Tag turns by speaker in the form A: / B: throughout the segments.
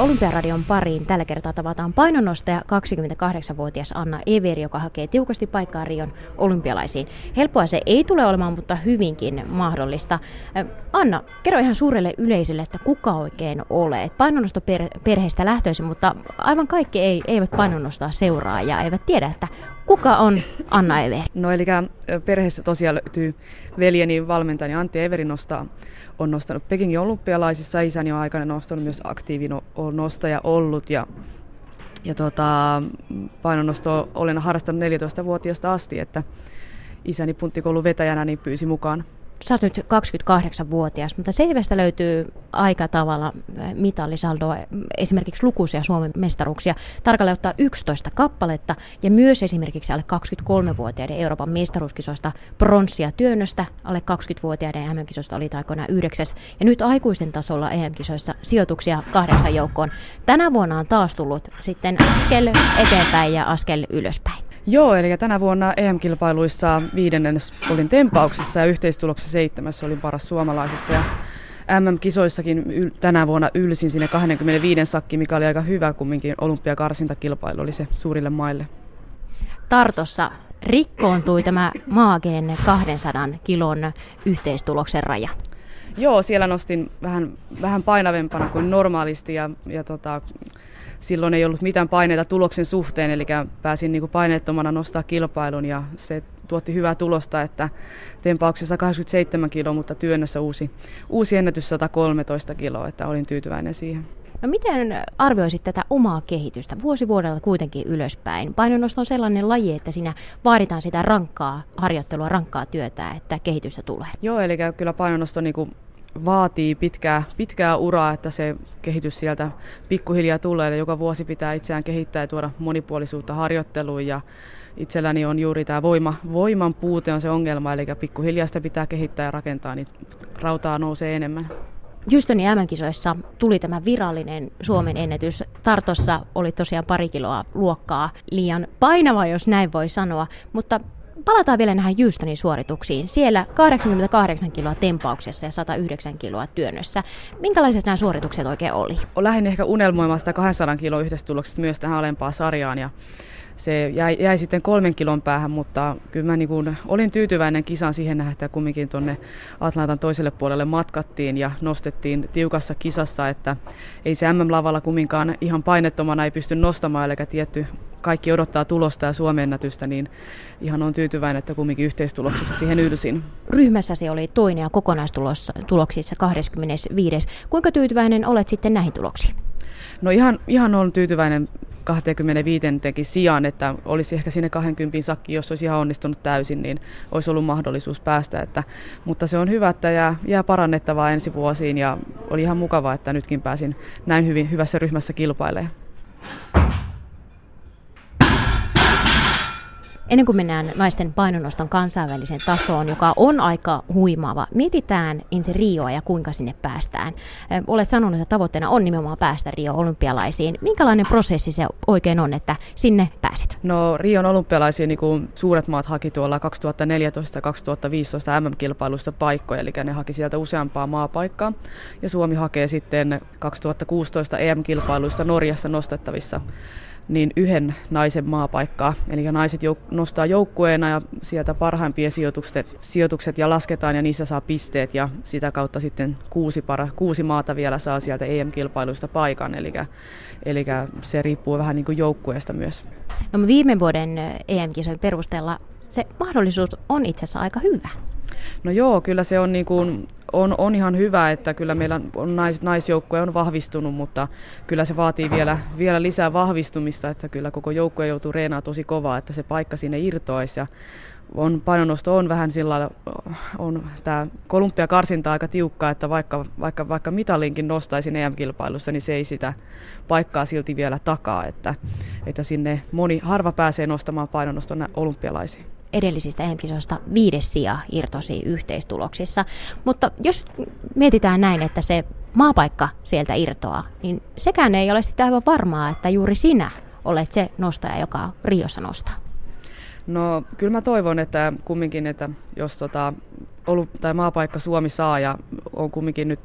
A: Tervetuloa Olympiaradion pariin. Tällä kertaa tavataan painonnostaja 28-vuotias Anna Everi, joka hakee tiukasti paikkaa Rion olympialaisiin. Helppoa se ei tule olemaan, mutta hyvinkin mahdollista. Anna, kerro ihan suurelle yleisölle, että kuka oikein olet. Painonnostoperheestä lähtöisin, mutta aivan kaikki ei, eivät painonnostaa seuraa ja eivät tiedä, että kuka on Anna Everi.
B: No eli perheessä tosiaan löytyy veljeni valmentajani Antti Everi nostaa on nostanut. Pekingin olympialaisissa, isäni on aikana nostanut myös aktiivinen nostaja ollut ja, ja tota, painonnosto olen harrastanut 14-vuotiaasta asti, että isäni punttikoulun vetäjänä niin pyysi mukaan
A: sä oot nyt 28-vuotias, mutta CVstä löytyy aika tavalla mitallisaldoa, esimerkiksi lukuisia Suomen mestaruuksia, tarkalleen ottaa 11 kappaletta, ja myös esimerkiksi alle 23-vuotiaiden Euroopan mestaruuskisoista pronssia työnnöstä, alle 20-vuotiaiden MM-kisoista oli aikoinaan yhdeksäs, ja nyt aikuisten tasolla EM-kisoissa sijoituksia kahdeksan joukkoon. Tänä vuonna on taas tullut sitten askel eteenpäin ja askel ylöspäin.
B: Joo, eli tänä vuonna EM-kilpailuissa viidennen olin tempauksessa ja yhteistuloksessa seitsemäs olin paras suomalaisissa. Ja MM-kisoissakin yl- tänä vuonna ylsin sinne 25 sakki, mikä oli aika hyvä kumminkin olympiakarsintakilpailu oli se suurille maille.
A: Tartossa rikkoontui tämä maaginen 200 kilon yhteistuloksen raja.
B: Joo, siellä nostin vähän, vähän painavempana kuin normaalisti ja, ja tota, silloin ei ollut mitään paineita tuloksen suhteen, eli pääsin niin kuin paineettomana nostaa kilpailun ja se tuotti hyvää tulosta, että tempauksessa 87 kiloa, mutta työnnössä uusi, uusi ennätys 113 kiloa, että olin tyytyväinen siihen.
A: No miten arvioisit tätä omaa kehitystä vuosi vuodelta kuitenkin ylöspäin? Painonnosto on sellainen laji, että siinä vaaditaan sitä rankkaa harjoittelua, rankkaa työtä, että kehitystä tulee.
B: Joo, eli kyllä painonnosto niin kuin vaatii pitkää, pitkää uraa, että se kehitys sieltä pikkuhiljaa tulee. Eli joka vuosi pitää itseään kehittää ja tuoda monipuolisuutta harjoitteluun. Ja itselläni on juuri tämä voima, voiman puute on se ongelma, eli pikkuhiljaa sitä pitää kehittää ja rakentaa, niin rautaa nousee enemmän.
A: Justonin MM-kisoissa tuli tämä virallinen Suomen ennätys. Tartossa oli tosiaan pari kiloa luokkaa liian painava, jos näin voi sanoa, mutta palataan vielä näihin Houstonin suorituksiin. Siellä 88 kiloa tempauksessa ja 109 kiloa työnnössä. Minkälaiset nämä suoritukset oikein oli?
B: Lähdin ehkä unelmoimaan sitä 200 kiloa yhteistuloksesta myös tähän alempaan sarjaan ja se jäi, jäi sitten kolmen kilon päähän, mutta kyllä mä niin kuin olin tyytyväinen kisan siihen nähdä, että kumminkin tuonne Atlantan toiselle puolelle matkattiin ja nostettiin tiukassa kisassa, että ei se MM-lavalla kumminkaan ihan painettomana ei pysty nostamaan, eli tietty kaikki odottaa tulosta ja suomennätystä, niin ihan on tyytyväinen, että kumminkin yhteistuloksissa siihen ylsin.
A: Ryhmässäsi oli toinen ja kokonaistuloksissa 25. Kuinka tyytyväinen olet sitten näihin tuloksiin?
B: No ihan, ihan on tyytyväinen 25 teki sijaan, että olisi ehkä sinne 20 sakki, jos olisi ihan onnistunut täysin, niin olisi ollut mahdollisuus päästä. Että, mutta se on hyvä, että jää, jää parannettavaa ensi vuosiin ja oli ihan mukavaa, että nytkin pääsin näin hyvin hyvässä ryhmässä kilpailemaan.
A: Ennen kuin mennään naisten painonnoston kansainvälisen tasoon, joka on aika huimaava, mietitään ensin Rioa ja kuinka sinne päästään. Olet sanonut, että tavoitteena on nimenomaan päästä Rio olympialaisiin. Minkälainen prosessi se oikein on, että sinne pääsit?
B: No Rion olympialaisiin niin kuin suuret maat haki tuolla 2014-2015 MM-kilpailusta paikkoja, eli ne haki sieltä useampaa maapaikkaa. Ja Suomi hakee sitten 2016 EM-kilpailuista Norjassa nostettavissa niin yhden naisen maapaikkaa. Eli naiset jouk- nostaa joukkueena ja sieltä parhaimpia sijoitukset, sijoitukset ja lasketaan ja niissä saa pisteet ja sitä kautta sitten kuusi, para, kuusi maata vielä saa sieltä EM-kilpailuista paikan. Eli, eli se riippuu vähän niin kuin joukkueesta myös.
A: No viime vuoden EM-kisojen perusteella se mahdollisuus on itse asiassa aika hyvä.
B: No joo, kyllä se on, niin kuin, on, on ihan hyvä, että kyllä meillä on nais, naisjoukkue on vahvistunut, mutta kyllä se vaatii vielä, vielä lisää vahvistumista, että kyllä koko joukkue joutuu reenaamaan tosi kovaa, että se paikka sinne irtoaisi. Ja on, painonnosto on vähän sillä on tämä kolumpiakarsinta aika tiukka, että vaikka, vaikka, vaikka mitalinkin nostaisin EM-kilpailussa, niin se ei sitä paikkaa silti vielä takaa, että, että sinne moni harva pääsee nostamaan painonnoston olympialaisiin
A: edellisistä EM-kisoista viides sija irtosi yhteistuloksissa. Mutta jos mietitään näin, että se maapaikka sieltä irtoaa, niin sekään ei ole sitä aivan varmaa, että juuri sinä olet se nostaja, joka Riossa nostaa.
B: No kyllä mä toivon, että kumminkin, että jos tota, ollut, tai maapaikka Suomi saa ja on kumminkin nyt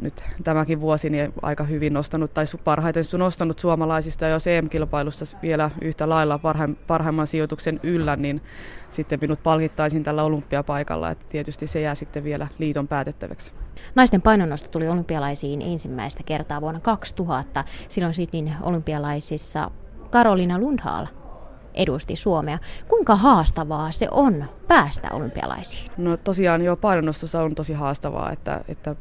B: nyt tämäkin vuosi niin aika hyvin nostanut, tai parhaiten nostanut suomalaisista, jo CM-kilpailussa vielä yhtä lailla parhaimman sijoituksen yllä, niin sitten minut palkittaisin tällä olympiapaikalla, että tietysti se jää sitten vielä liiton päätettäväksi.
A: Naisten painonnosto tuli olympialaisiin ensimmäistä kertaa vuonna 2000. Silloin Sydneyn olympialaisissa Karolina Lundhaal edusti Suomea. Kuinka haastavaa se on päästä olympialaisiin?
B: No tosiaan jo painonnostossa on tosi haastavaa, että, että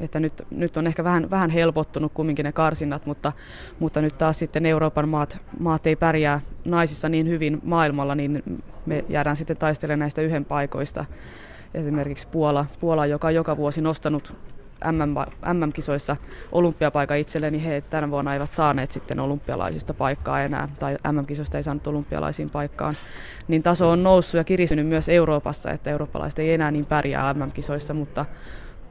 B: että nyt, nyt on ehkä vähän, vähän helpottunut kumminkin ne karsinnat, mutta, mutta nyt taas sitten Euroopan maat, maat ei pärjää naisissa niin hyvin maailmalla, niin me jäädään sitten taistelemaan näistä yhden paikoista. Esimerkiksi Puola, Puola joka on joka vuosi nostanut MM-kisoissa olympiapaikan itselleen, niin he tänä vuonna eivät saaneet sitten olympialaisista paikkaa enää, tai MM-kisoista ei saanut olympialaisiin paikkaan. Niin taso on noussut ja kiristynyt myös Euroopassa, että eurooppalaiset ei enää niin pärjää MM-kisoissa, mutta,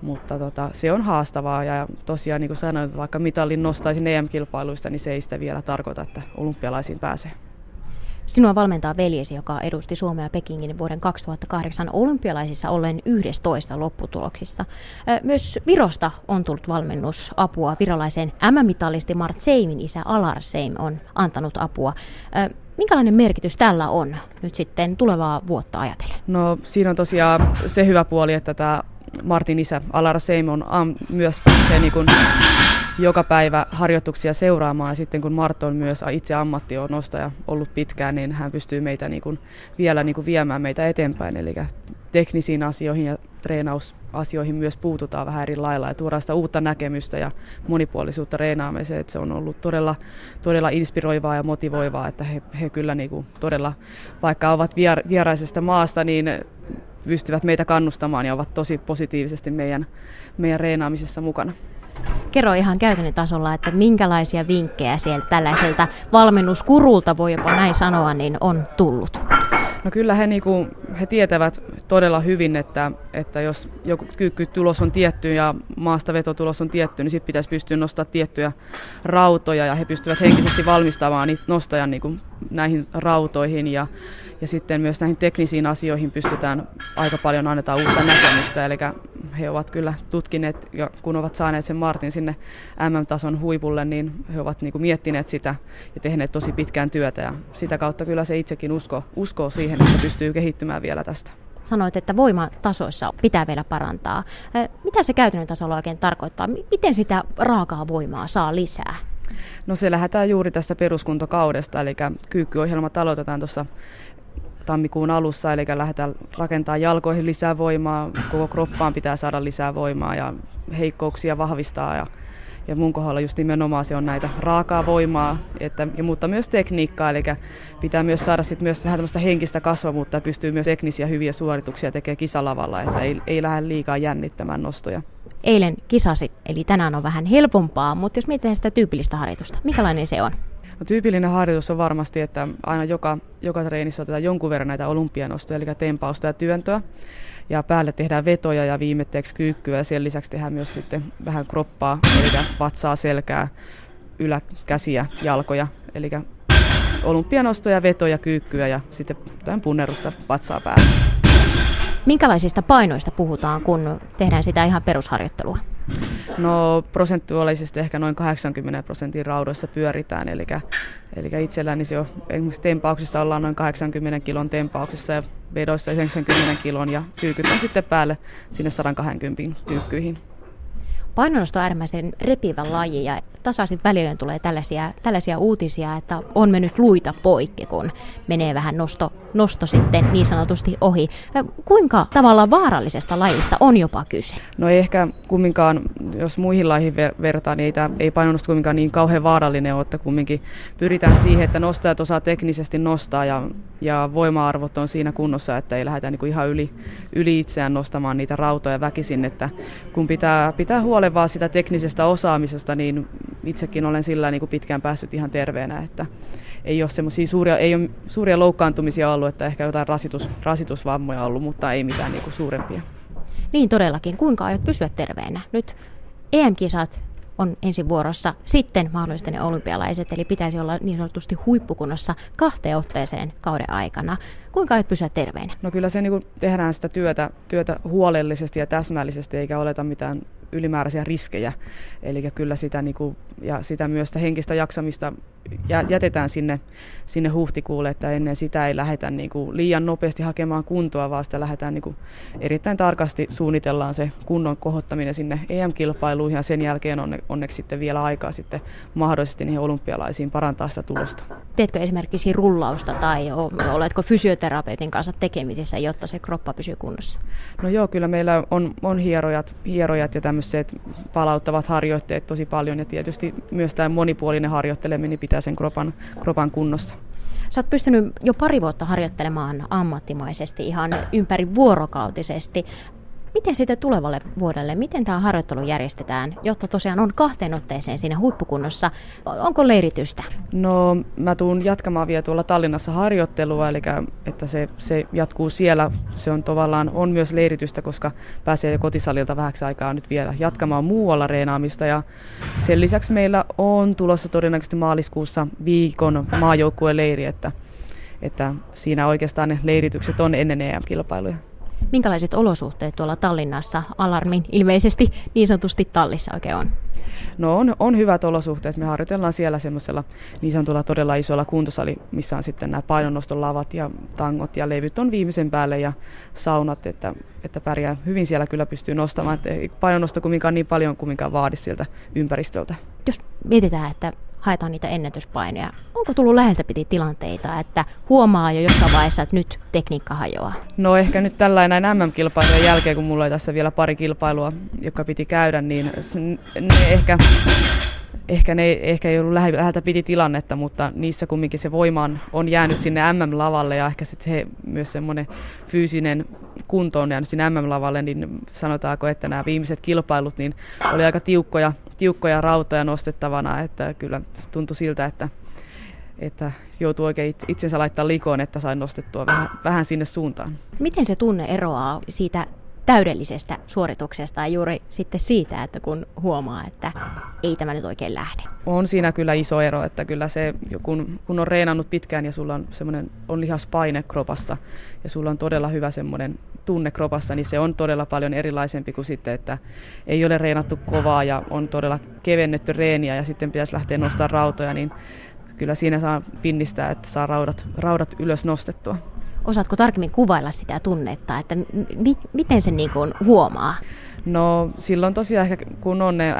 B: mutta tota, se on haastavaa ja tosiaan niin kuin sanoin, että vaikka mitallin nostaisin EM-kilpailuista, niin se ei sitä vielä tarkoita, että olympialaisiin pääsee.
A: Sinua valmentaa veljesi, joka edusti Suomea Pekingin vuoden 2008 olympialaisissa ollen 11 lopputuloksissa. Myös Virosta on tullut valmennusapua. Virolaisen M-mitallisti Mart Seimin isä Alar Seim on antanut apua. Minkälainen merkitys tällä on nyt sitten tulevaa vuotta ajatellen?
B: No siinä on tosiaan se hyvä puoli, että tämä Martin isä Alara Seim on am, myös pääsee niin kuin joka päivä harjoituksia seuraamaan ja sitten kun Mart on myös itse ammatti on nostaja ollut pitkään, niin hän pystyy meitä niin kuin vielä niin kuin viemään meitä eteenpäin. Eli teknisiin asioihin ja treenausasioihin myös puututaan vähän eri lailla ja tuodaan sitä uutta näkemystä ja monipuolisuutta treenaamiseen. Että se on ollut todella, todella inspiroivaa ja motivoivaa, että he, he kyllä niin kuin todella, vaikka ovat vier, vieraisesta maasta, niin pystyvät meitä kannustamaan ja ovat tosi positiivisesti meidän, meidän reenaamisessa mukana.
A: Kerro ihan käytännön tasolla, että minkälaisia vinkkejä sieltä tällaiselta valmennuskurulta, voi jopa näin sanoa, niin on tullut?
B: No kyllä he, niinku, he tietävät todella hyvin, että, että jos joku kyykkytulos on tietty ja maasta vetotulos on tietty, niin sitten pitäisi pystyä nostamaan tiettyjä rautoja ja he pystyvät henkisesti valmistamaan niitä nostajan niinku, näihin rautoihin ja, ja sitten myös näihin teknisiin asioihin pystytään aika paljon annetaan uutta näkemystä, eli he ovat kyllä tutkineet ja kun ovat saaneet sen Martin sinne MM-tason huipulle, niin he ovat niin kuin miettineet sitä ja tehneet tosi pitkään työtä ja sitä kautta kyllä se itsekin usko, uskoo siihen, että pystyy kehittymään vielä tästä.
A: Sanoit, että voimatasoissa pitää vielä parantaa. Mitä se käytännön tasolla oikein tarkoittaa? Miten sitä raakaa voimaa saa lisää?
B: No se lähdetään juuri tästä peruskuntokaudesta, eli kyykkyohjelmat aloitetaan tuossa tammikuun alussa, eli lähdetään rakentaa jalkoihin lisää voimaa, koko kroppaan pitää saada lisää voimaa ja heikkouksia vahvistaa ja ja mun kohdalla just nimenomaan se on näitä raakaa voimaa, että, ja, mutta myös tekniikkaa, eli pitää myös saada sit myös vähän tämmöistä henkistä kasvavuutta ja pystyy myös teknisiä hyviä suorituksia tekemään kisalavalla, että ei, ei lähde liikaa jännittämään nostoja.
A: Eilen kisasit, eli tänään on vähän helpompaa, mutta jos mietitään sitä tyypillistä harjoitusta, minkälainen se on?
B: No, tyypillinen harjoitus on varmasti, että aina joka, joka treenissä otetaan jonkun verran näitä olympianostoja, eli tempausta ja työntöä. Ja päälle tehdään vetoja ja viimetteeksi kyykkyä ja sen lisäksi tehdään myös sitten vähän kroppaa, eli vatsaa, selkää, yläkäsiä, jalkoja. Eli olympianostoja, vetoja, kyykkyä ja sitten tämän punnerusta vatsaa päälle.
A: Minkälaisista painoista puhutaan, kun tehdään sitä ihan perusharjoittelua?
B: No prosentuaalisesti ehkä noin 80 prosentin raudoissa pyöritään, eli, eli itselläni se jo esimerkiksi tempauksissa ollaan noin 80 kilon tempauksissa ja vedoissa 90 kilon ja kyykyt on sitten päälle sinne 120 kyykkyihin.
A: Painonnosto on äärimmäisen repivä laji ja tasaisin väliin tulee tällaisia, tällaisia uutisia, että on mennyt luita poikki, kun menee vähän nosto, nosto sitten niin sanotusti ohi. Kuinka tavallaan vaarallisesta lajista on jopa kyse?
B: No ei ehkä kumminkaan, jos muihin laihin ver- vertaan, niin ei, tämä, ei painonnosto kumminkaan niin kauhean vaarallinen ole, että kumminkin pyritään siihen, että nostajat osaa teknisesti nostaa ja, ja voima-arvot on siinä kunnossa, että ei lähdetä niin kuin ihan yli, yli itseään nostamaan niitä rautoja väkisin, että kun pitää, pitää huolen vaan sitä teknisestä osaamisesta, niin itsekin olen sillä niin kuin pitkään päässyt ihan terveenä, että ei ole semmoisia suuria, ei ole suuria loukkaantumisia ollut, että ehkä jotain rasitus, rasitusvammoja ollut, mutta ei mitään niin kuin suurempia.
A: Niin todellakin. Kuinka aiot pysyä terveenä? Nyt EM-kisat on ensi vuorossa, sitten mahdollisesti ne olympialaiset, eli pitäisi olla niin sanotusti huippukunnossa kahteen otteeseen kauden aikana. Kuinka aiot pysyä terveenä?
B: No kyllä se niin kuin tehdään sitä työtä, työtä huolellisesti ja täsmällisesti, eikä oleta mitään ylimääräisiä riskejä. Eli kyllä sitä, niin kuin, ja sitä myös sitä henkistä jaksamista jätetään sinne, sinne huhtikuulle, että ennen sitä ei lähdetä niin kuin liian nopeasti hakemaan kuntoa, vaan sitä lähdetään niin kuin erittäin tarkasti suunnitellaan se kunnon kohottaminen sinne EM-kilpailuihin ja sen jälkeen on onneksi sitten vielä aikaa sitten mahdollisesti niihin olympialaisiin parantaa sitä tulosta.
A: Teetkö esimerkiksi rullausta tai oletko fysioterapeutin kanssa tekemisissä, jotta se kroppa pysyy kunnossa?
B: No joo, kyllä meillä on, on hierojat, hierojat ja tämmöiset palauttavat harjoitteet tosi paljon ja tietysti myös tämä monipuolinen harjoitteleminen pitää sen kropan, kropan kunnossa.
A: Sä oot pystynyt jo pari vuotta harjoittelemaan ammattimaisesti ihan ympäri vuorokautisesti. Miten sitten tulevalle vuodelle, miten tämä harjoittelu järjestetään, jotta tosiaan on kahteen otteeseen siinä huippukunnossa? Onko leiritystä?
B: No mä tuun jatkamaan vielä tuolla Tallinnassa harjoittelua, eli että se, se jatkuu siellä. Se on tavallaan on myös leiritystä, koska pääsee kotisalilta vähäksi aikaa nyt vielä jatkamaan muualla reenaamista. Ja sen lisäksi meillä on tulossa todennäköisesti maaliskuussa viikon maajoukkueen leiri, että, että siinä oikeastaan ne leiritykset on ennen EM-kilpailuja.
A: Minkälaiset olosuhteet tuolla Tallinnassa alarmin ilmeisesti niin sanotusti tallissa oikein on?
B: No on, on hyvät olosuhteet. Me harjoitellaan siellä semmoisella niin sanotulla todella isolla kuntosali, missä on sitten nämä painonnoston lavat ja tangot ja levyt on viimeisen päälle ja saunat, että, että pärjää hyvin siellä kyllä pystyy nostamaan. Että painonnosto kumminkaan niin paljon kumminkaan vaadi sieltä ympäristöltä.
A: Jos mietitään, että haetaan niitä ennätyspaineja. Onko tullut läheltä piti tilanteita, että huomaa jo jossain vaiheessa, että nyt tekniikka hajoaa?
B: No ehkä nyt tällainen MM-kilpailujen jälkeen, kun mulla oli tässä vielä pari kilpailua, joka piti käydä, niin ne ehkä ehkä, ne, ehkä ei ollut läheltä piti tilannetta, mutta niissä kumminkin se voima on jäänyt sinne MM-lavalle ja ehkä sitten se, myös semmoinen fyysinen kunto on jäänyt sinne MM-lavalle, niin sanotaanko, että nämä viimeiset kilpailut niin oli aika tiukkoja, tiukkoja rautoja nostettavana, että kyllä se tuntui siltä, että, että joutuu oikein itsensä laittaa likoon, että sain nostettua vähän, vähän sinne suuntaan.
A: Miten se tunne eroaa siitä täydellisestä suorituksesta ja juuri sitten siitä, että kun huomaa, että ei tämä nyt oikein lähde.
B: On siinä kyllä iso ero, että kyllä se, kun, kun on reenannut pitkään ja sulla on semmoinen, on lihaspaine kropassa ja sulla on todella hyvä semmoinen tunne kropassa, niin se on todella paljon erilaisempi kuin sitten, että ei ole reenattu kovaa ja on todella kevennetty reeniä ja sitten pitäisi lähteä nostamaan rautoja, niin kyllä siinä saa pinnistää, että saa raudat, raudat ylös nostettua.
A: Osaatko tarkemmin kuvailla sitä tunnetta, että mi- miten se niin kuin huomaa?
B: No silloin tosiaan ehkä kun on ne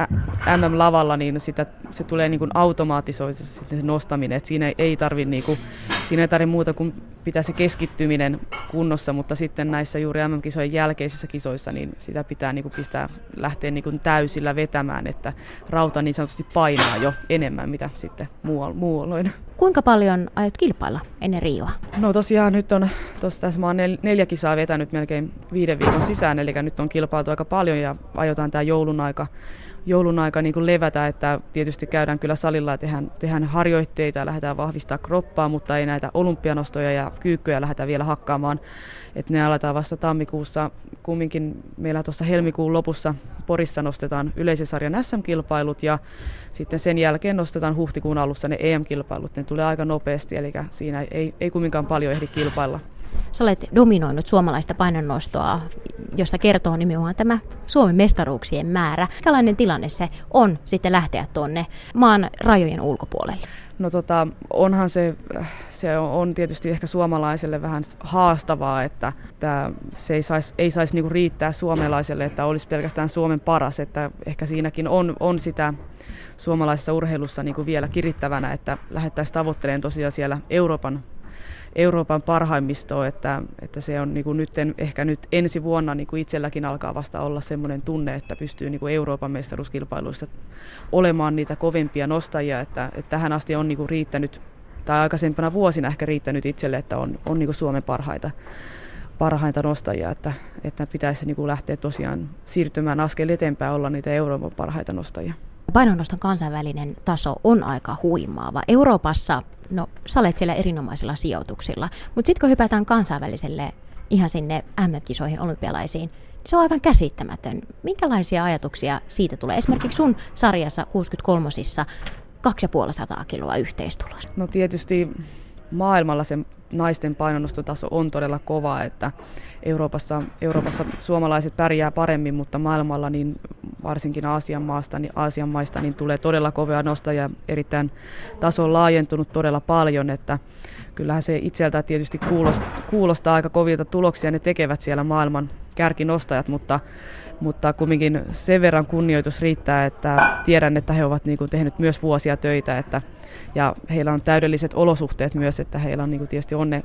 B: MM-lavalla, niin sitä, se tulee niin kuin automaattisesti se nostaminen. Et siinä ei tarvi niin kuin, siinä ei tarvi muuta kuin pitää se keskittyminen kunnossa, mutta sitten näissä juuri MM-kisojen jälkeisissä kisoissa, niin sitä pitää niin kuin pistää lähteä niin kuin täysillä vetämään, että rauta niin sanotusti painaa jo enemmän, mitä sitten muualloin.
A: Kuinka paljon aiot kilpailla ennen Rioa?
B: No tosiaan nyt on, tuossa tässä mä oon nel, neljä kisaa vetänyt melkein viiden viikon sisään, eli nyt on kilpailtu aika paljon ja ajotaan tämä joulun aika joulun aika niin kuin levätä, että tietysti käydään kyllä salilla ja tehdään, tehdään harjoitteita ja lähdetään vahvistaa kroppaa, mutta ei näitä olympianostoja ja kyykkyjä lähdetä vielä hakkaamaan. että ne aletaan vasta tammikuussa. Kumminkin meillä tuossa helmikuun lopussa Porissa nostetaan yleisen sarjan SM-kilpailut ja sitten sen jälkeen nostetaan huhtikuun alussa ne EM-kilpailut. Ne tulee aika nopeasti, eli siinä ei, ei kumminkaan paljon ehdi kilpailla.
A: Sä olet dominoinut suomalaista painonnostoa, josta kertoo nimenomaan tämä Suomen mestaruuksien määrä. Tällainen tilanne se on sitten lähteä tuonne maan rajojen ulkopuolelle?
B: No tota, onhan se, se on tietysti ehkä suomalaiselle vähän haastavaa, että, että se ei saisi ei sais niinku riittää suomalaiselle, että olisi pelkästään Suomen paras, että ehkä siinäkin on, on sitä suomalaisessa urheilussa niinku vielä kirittävänä, että lähdettäisiin tavoittelemaan tosiaan siellä Euroopan Euroopan parhaimmistoa, että, että se on niin kuin nyt, ehkä nyt ensi vuonna niin kuin itselläkin alkaa vasta olla semmoinen tunne, että pystyy niin kuin Euroopan mestaruuskilpailuissa olemaan niitä kovempia nostajia, että, että tähän asti on niin kuin riittänyt, tai aikaisempana vuosina ehkä riittänyt itselle, että on, on niin kuin Suomen parhaita parhaita nostajia, että, että pitäisi niin kuin lähteä tosiaan siirtymään askel eteenpäin olla niitä Euroopan parhaita nostajia.
A: Painonnoston kansainvälinen taso on aika huimaava. Euroopassa, no sä olet siellä erinomaisilla sijoituksilla, mutta sitten kun hypätään kansainväliselle ihan sinne MM-kisoihin, olympialaisiin, se on aivan käsittämätön. Minkälaisia ajatuksia siitä tulee? Esimerkiksi sun sarjassa 63 2,5 kiloa yhteistulos.
B: No tietysti maailmalla se naisten painonnostotaso on todella kova, että Euroopassa, Euroopassa suomalaiset pärjää paremmin, mutta maailmalla niin varsinkin Aasian, maasta, niin Aasian maista niin tulee todella kovia nostajia, erittäin taso on laajentunut todella paljon, että kyllähän se itseltä tietysti kuulostaa, kuulostaa aika kovilta tuloksia, ne tekevät siellä maailman kärkinostajat, mutta mutta kumminkin sen verran kunnioitus riittää, että tiedän, että he ovat niin kuin myös vuosia töitä, että, ja heillä on täydelliset olosuhteet myös, että heillä on niin kuin tietysti onne,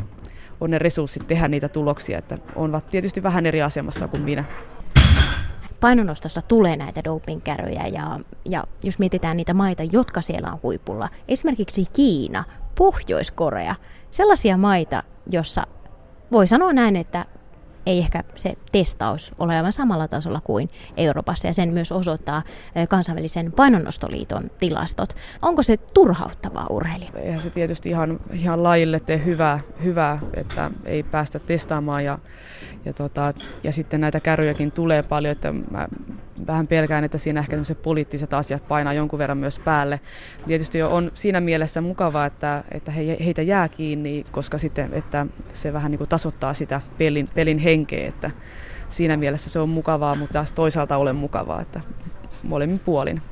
B: on ne resurssit tehdä niitä tuloksia, että ovat tietysti vähän eri asemassa kuin minä.
A: Painonostossa tulee näitä dopingkärryjä ja, ja jos mietitään niitä maita, jotka siellä on huipulla, esimerkiksi Kiina, Pohjois-Korea, sellaisia maita, jossa voi sanoa näin, että ei ehkä se testaus ole aivan samalla tasolla kuin Euroopassa ja sen myös osoittaa kansainvälisen painonnostoliiton tilastot. Onko se turhauttavaa urheilija?
B: Eihän se tietysti ihan, ihan lajille tee hyvää, hyvää, että ei päästä testaamaan ja, ja, tota, ja sitten näitä kärryjäkin tulee paljon, että mä vähän pelkään, että siinä ehkä poliittiset asiat painaa jonkun verran myös päälle. Tietysti on siinä mielessä mukavaa, että, että he, heitä jää kiinni, koska sitten, että se vähän niin kuin tasoittaa sitä pelin, pelin henkeä, että siinä mielessä se on mukavaa, mutta taas toisaalta ole mukavaa, että molemmin puolin.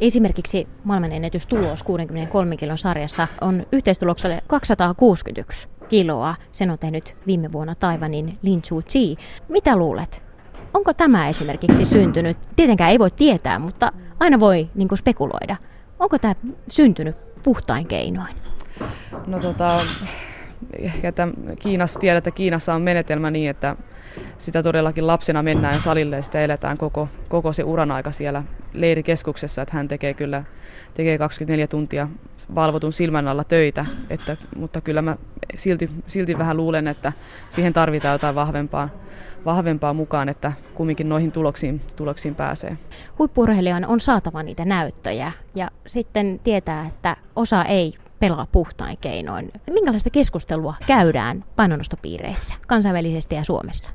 A: Esimerkiksi maailmanennätystulos 63 kilon sarjassa on yhteistulokselle 261 kiloa. Sen on tehnyt viime vuonna Taivanin Lin Chu Chi. Mitä luulet? Onko tämä esimerkiksi syntynyt? Tietenkään ei voi tietää, mutta aina voi niin kuin spekuloida. Onko tämä syntynyt puhtain keinoin?
B: No tota, ehkä että Kiinassa tiedät, että Kiinassa on menetelmä niin, että sitä todellakin lapsena mennään salille ja sitä eletään koko, koko se uran aika siellä leirikeskuksessa, että hän tekee kyllä tekee 24 tuntia valvotun silmän alla töitä, että, mutta kyllä mä silti, silti vähän luulen, että siihen tarvitaan jotain vahvempaa, vahvempaa mukaan, että kumminkin noihin tuloksiin, tuloksiin pääsee.
A: Huippurheilijan on saatava niitä näyttöjä ja sitten tietää, että osa ei pelaa puhtain keinoin. Minkälaista keskustelua käydään painonnostopiireissä kansainvälisesti ja Suomessa?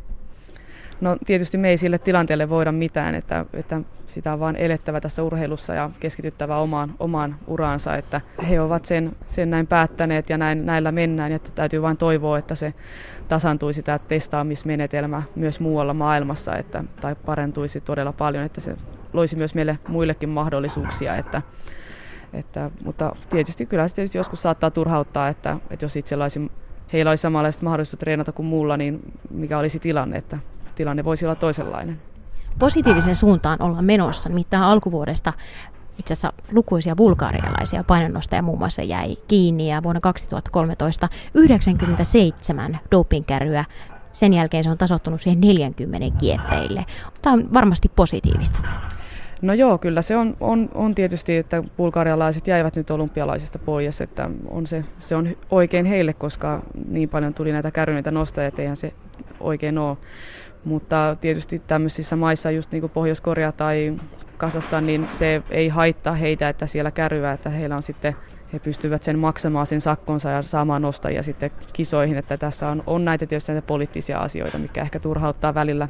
B: No tietysti me ei sille tilanteelle voida mitään, että, että sitä on vaan elettävä tässä urheilussa ja keskityttävä omaan, omaan uraansa, että he ovat sen, sen näin päättäneet ja näin, näillä mennään, että täytyy vain toivoa, että se tasantuisi tämä testaamismenetelmä myös muualla maailmassa, että, tai parentuisi todella paljon, että se loisi myös meille muillekin mahdollisuuksia, että, että, mutta tietysti kyllä se tietysti joskus saattaa turhauttaa, että, että jos itsellä olisi, heillä olisi samanlaiset mahdollisuudet treenata kuin muulla, niin mikä olisi tilanne, että tilanne voisi olla toisenlainen.
A: Positiivisen suuntaan ollaan menossa, nimittäin alkuvuodesta itse asiassa lukuisia bulgaarialaisia painonnostajia muun muassa jäi kiinni ja vuonna 2013 97 dopingkärryä sen jälkeen se on tasottunut siihen 40 kieppeille. Tämä on varmasti positiivista.
B: No joo, kyllä se on, on, on tietysti, että bulgarialaiset jäivät nyt olympialaisista pois, että on se, se on oikein heille, koska niin paljon tuli näitä kärryneitä nostajia, että eihän se oikein ole. Mutta tietysti tämmöisissä maissa, just niin kuin Pohjois-Korea tai Kasastan, niin se ei haittaa heitä, että siellä kärryä, että heillä on sitten he pystyvät sen maksamaan sen sakkonsa ja saamaan nostajia sitten kisoihin, että tässä on, on näitä tietysti näitä poliittisia asioita, mikä ehkä turhauttaa välillä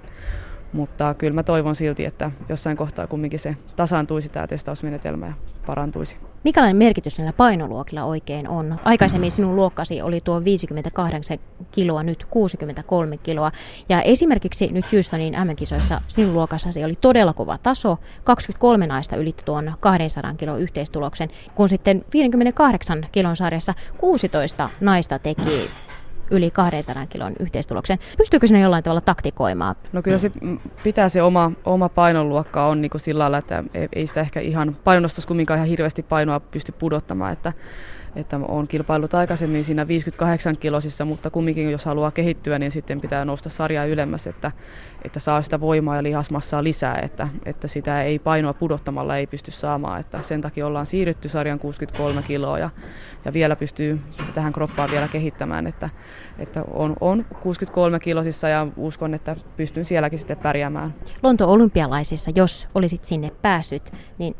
B: mutta kyllä mä toivon silti, että jossain kohtaa kumminkin se tasaantuisi tämä testausmenetelmä ja parantuisi.
A: Mikälainen merkitys näillä painoluokilla oikein on? Aikaisemmin sinun luokkasi oli tuo 58 kiloa, nyt 63 kiloa. Ja esimerkiksi nyt Houstonin M-kisoissa sinun luokassasi oli todella kova taso. 23 naista ylitti tuon 200 kilon yhteistuloksen, kun sitten 58 kilon sarjassa 16 naista teki yli 200 kilon yhteistuloksen. Pystyykö sinne jollain tavalla taktikoimaan?
B: No kyllä se pitää se oma, oma painonluokka on niin kuin sillä lailla, että ei sitä ehkä ihan painonostos kumminkaan ihan hirveästi painoa pysty pudottamaan, että että on kilpailut aikaisemmin siinä 58 kilosissa, mutta kumminkin jos haluaa kehittyä, niin sitten pitää nousta sarjaa ylemmäs, että, että saa sitä voimaa ja lihasmassaa lisää, että, että sitä ei painoa pudottamalla ei pysty saamaan, että sen takia ollaan siirrytty sarjan 63 kiloa ja, ja vielä pystyy tähän kroppaan vielä kehittämään, että, että on, on 63 kilosissa ja uskon, että pystyn sielläkin sitten pärjäämään.
A: Lonto olympialaisissa, jos olisit sinne päässyt, niin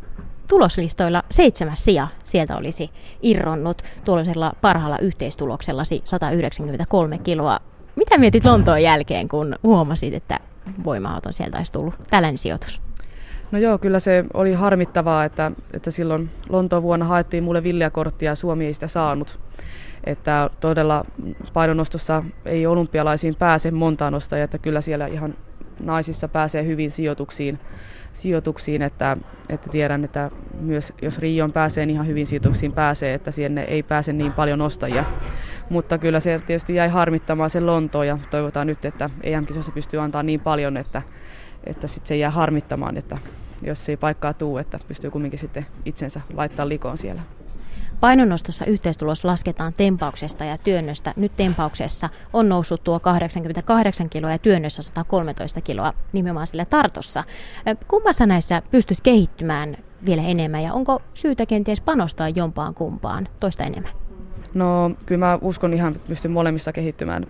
A: tuloslistoilla seitsemäs sija sieltä olisi irronnut tuollaisella parhaalla yhteistuloksellasi 193 kiloa. Mitä mietit Lontoon jälkeen, kun huomasit, että voima sieltä olisi tullut tällainen sijoitus?
B: No joo, kyllä se oli harmittavaa, että, että silloin Lontoon vuonna haettiin mulle villiakorttia ja Suomi ei sitä saanut. Että todella painonnostossa ei olympialaisiin pääse monta nostajaa, että kyllä siellä ihan naisissa pääsee hyvin sijoituksiin, sijoituksiin että, että tiedän, että myös jos Rion pääsee, niin ihan hyvin sijoituksiin pääsee, että sinne ei pääse niin paljon nostajia. Mutta kyllä se tietysti jäi harmittamaan se Lontoon ja toivotaan nyt, että EM-kisossa pystyy antaa niin paljon, että, että sit se jää harmittamaan, että jos ei paikkaa tuu, että pystyy kumminkin sitten itsensä laittaa likoon siellä.
A: Painonnostossa yhteistulos lasketaan tempauksesta ja työnnöstä. Nyt tempauksessa on noussut tuo 88 kiloa ja työnnössä 113 kiloa nimenomaan sillä tartossa. Kummassa näissä pystyt kehittymään vielä enemmän ja onko syytä kenties panostaa jompaan kumpaan toista enemmän?
B: No kyllä mä uskon ihan, että pystyn molemmissa kehittymään.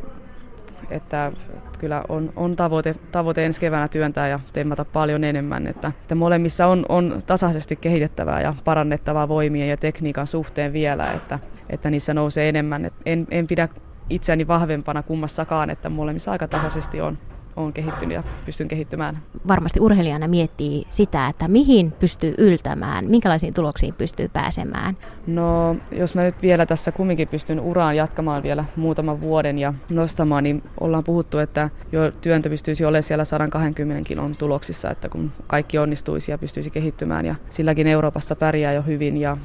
B: Että, että kyllä on, on tavoite, tavoite ensi keväänä työntää ja temmata paljon enemmän. Että, että molemmissa on, on tasaisesti kehitettävää ja parannettavaa voimien ja tekniikan suhteen vielä, että, että niissä nousee enemmän. Et en, en pidä itseäni vahvempana kummassakaan, että molemmissa aika tasaisesti on olen kehittynyt ja pystyn kehittymään.
A: Varmasti urheilijana miettii sitä, että mihin pystyy yltämään, minkälaisiin tuloksiin pystyy pääsemään.
B: No, jos mä nyt vielä tässä kumminkin pystyn uraan jatkamaan vielä muutaman vuoden ja nostamaan, niin ollaan puhuttu, että jo työntö pystyisi olemaan siellä 120 kilon tuloksissa, että kun kaikki onnistuisi ja pystyisi kehittymään ja silläkin Euroopassa pärjää jo hyvin ja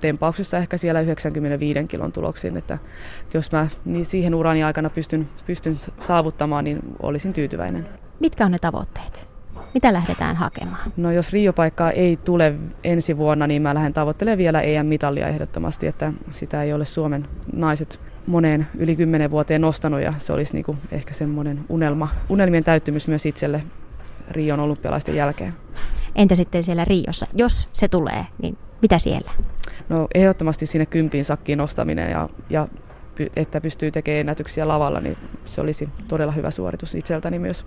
B: tempauksessa ehkä siellä 95 kilon tuloksiin, että jos mä niin siihen urani aikana pystyn, pystyn saavuttamaan, niin olisin tyytyväinen.
A: Mitkä on ne tavoitteet? Mitä lähdetään hakemaan?
B: No jos Rio-paikkaa ei tule ensi vuonna, niin mä lähden tavoittelemaan vielä EM-mitalia ehdottomasti, että sitä ei ole Suomen naiset moneen yli kymmenen vuoteen nostanut ja se olisi niin kuin ehkä semmoinen unelma, unelmien täyttymys myös itselle Rion olympialaisten jälkeen.
A: Entä sitten siellä Riossa, jos se tulee, niin mitä siellä?
B: No ehdottomasti sinne kympin sakkiin nostaminen ja, ja että pystyy tekemään ennätyksiä lavalla, niin se olisi todella hyvä suoritus itseltäni myös.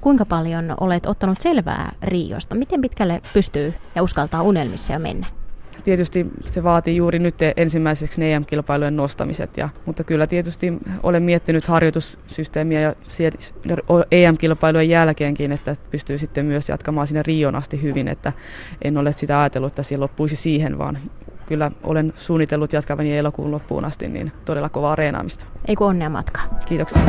A: Kuinka paljon olet ottanut selvää Riosta? Miten pitkälle pystyy ja uskaltaa unelmissa jo mennä?
B: Tietysti se vaatii juuri nyt ensimmäiseksi EM-kilpailujen nostamiset, ja, mutta kyllä tietysti olen miettinyt harjoitussysteemiä ja EM-kilpailujen jälkeenkin, että pystyy sitten myös jatkamaan sinne Rion asti hyvin, että en ole sitä ajatellut, että siellä loppuisi siihen, vaan kyllä olen suunnitellut jatkavani elokuun loppuun asti, niin todella kovaa reenaamista.
A: Ei kun onnea matkaa.
B: Kiitoksia.